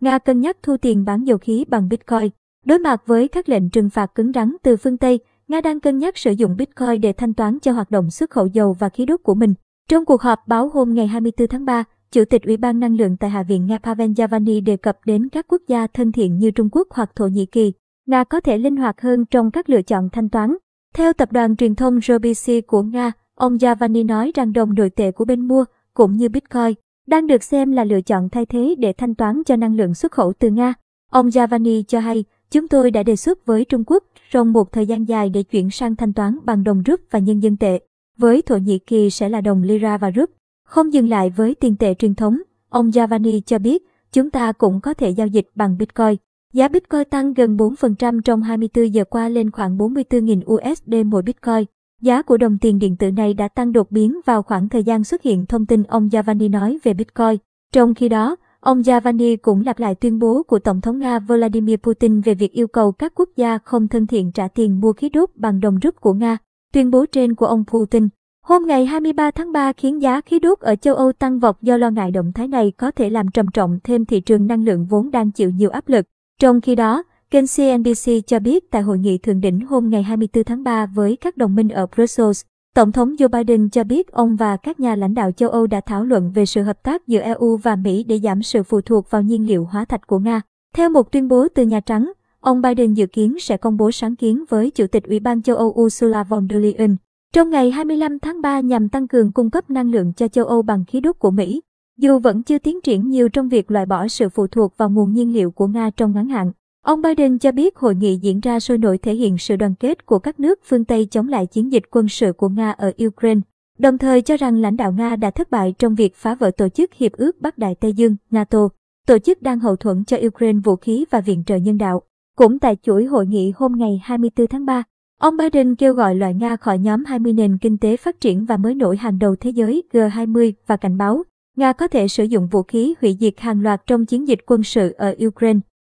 Nga cân nhắc thu tiền bán dầu khí bằng Bitcoin. Đối mặt với các lệnh trừng phạt cứng rắn từ phương Tây, Nga đang cân nhắc sử dụng Bitcoin để thanh toán cho hoạt động xuất khẩu dầu và khí đốt của mình. Trong cuộc họp báo hôm ngày 24 tháng 3, Chủ tịch Ủy ban Năng lượng tại Hạ viện Nga Pavel Yavani đề cập đến các quốc gia thân thiện như Trung Quốc hoặc Thổ Nhĩ Kỳ. Nga có thể linh hoạt hơn trong các lựa chọn thanh toán. Theo tập đoàn truyền thông RBC của Nga, ông Yavani nói rằng đồng nội tệ của bên mua, cũng như Bitcoin, đang được xem là lựa chọn thay thế để thanh toán cho năng lượng xuất khẩu từ Nga. Ông Javani cho hay, chúng tôi đã đề xuất với Trung Quốc trong một thời gian dài để chuyển sang thanh toán bằng đồng rúp và nhân dân tệ. Với Thổ Nhĩ Kỳ sẽ là đồng lira và rúp. Không dừng lại với tiền tệ truyền thống, ông Javani cho biết chúng ta cũng có thể giao dịch bằng Bitcoin. Giá Bitcoin tăng gần 4% trong 24 giờ qua lên khoảng 44.000 USD mỗi Bitcoin. Giá của đồng tiền điện tử này đã tăng đột biến vào khoảng thời gian xuất hiện thông tin ông Yavani nói về Bitcoin. Trong khi đó, ông Yavani cũng lặp lại tuyên bố của Tổng thống Nga Vladimir Putin về việc yêu cầu các quốc gia không thân thiện trả tiền mua khí đốt bằng đồng rúp của Nga. Tuyên bố trên của ông Putin Hôm ngày 23 tháng 3 khiến giá khí đốt ở châu Âu tăng vọt do lo ngại động thái này có thể làm trầm trọng thêm thị trường năng lượng vốn đang chịu nhiều áp lực. Trong khi đó, kênh CNBC cho biết tại hội nghị thượng đỉnh hôm ngày 24 tháng 3 với các đồng minh ở Brussels, Tổng thống Joe Biden cho biết ông và các nhà lãnh đạo châu Âu đã thảo luận về sự hợp tác giữa EU và Mỹ để giảm sự phụ thuộc vào nhiên liệu hóa thạch của Nga. Theo một tuyên bố từ Nhà Trắng, ông Biden dự kiến sẽ công bố sáng kiến với Chủ tịch Ủy ban châu Âu Ursula von der Leyen trong ngày 25 tháng 3 nhằm tăng cường cung cấp năng lượng cho châu Âu bằng khí đốt của Mỹ. Dù vẫn chưa tiến triển nhiều trong việc loại bỏ sự phụ thuộc vào nguồn nhiên liệu của Nga trong ngắn hạn, ông Biden cho biết hội nghị diễn ra sôi nổi thể hiện sự đoàn kết của các nước phương Tây chống lại chiến dịch quân sự của Nga ở Ukraine, đồng thời cho rằng lãnh đạo Nga đã thất bại trong việc phá vỡ tổ chức Hiệp ước Bắc Đại Tây Dương, NATO, tổ chức đang hậu thuẫn cho Ukraine vũ khí và viện trợ nhân đạo. Cũng tại chuỗi hội nghị hôm ngày 24 tháng 3, Ông Biden kêu gọi loại Nga khỏi nhóm 20 nền kinh tế phát triển và mới nổi hàng đầu thế giới G20 và cảnh báo Nga có thể sử dụng vũ khí hủy diệt hàng loạt trong chiến dịch quân sự ở Ukraine.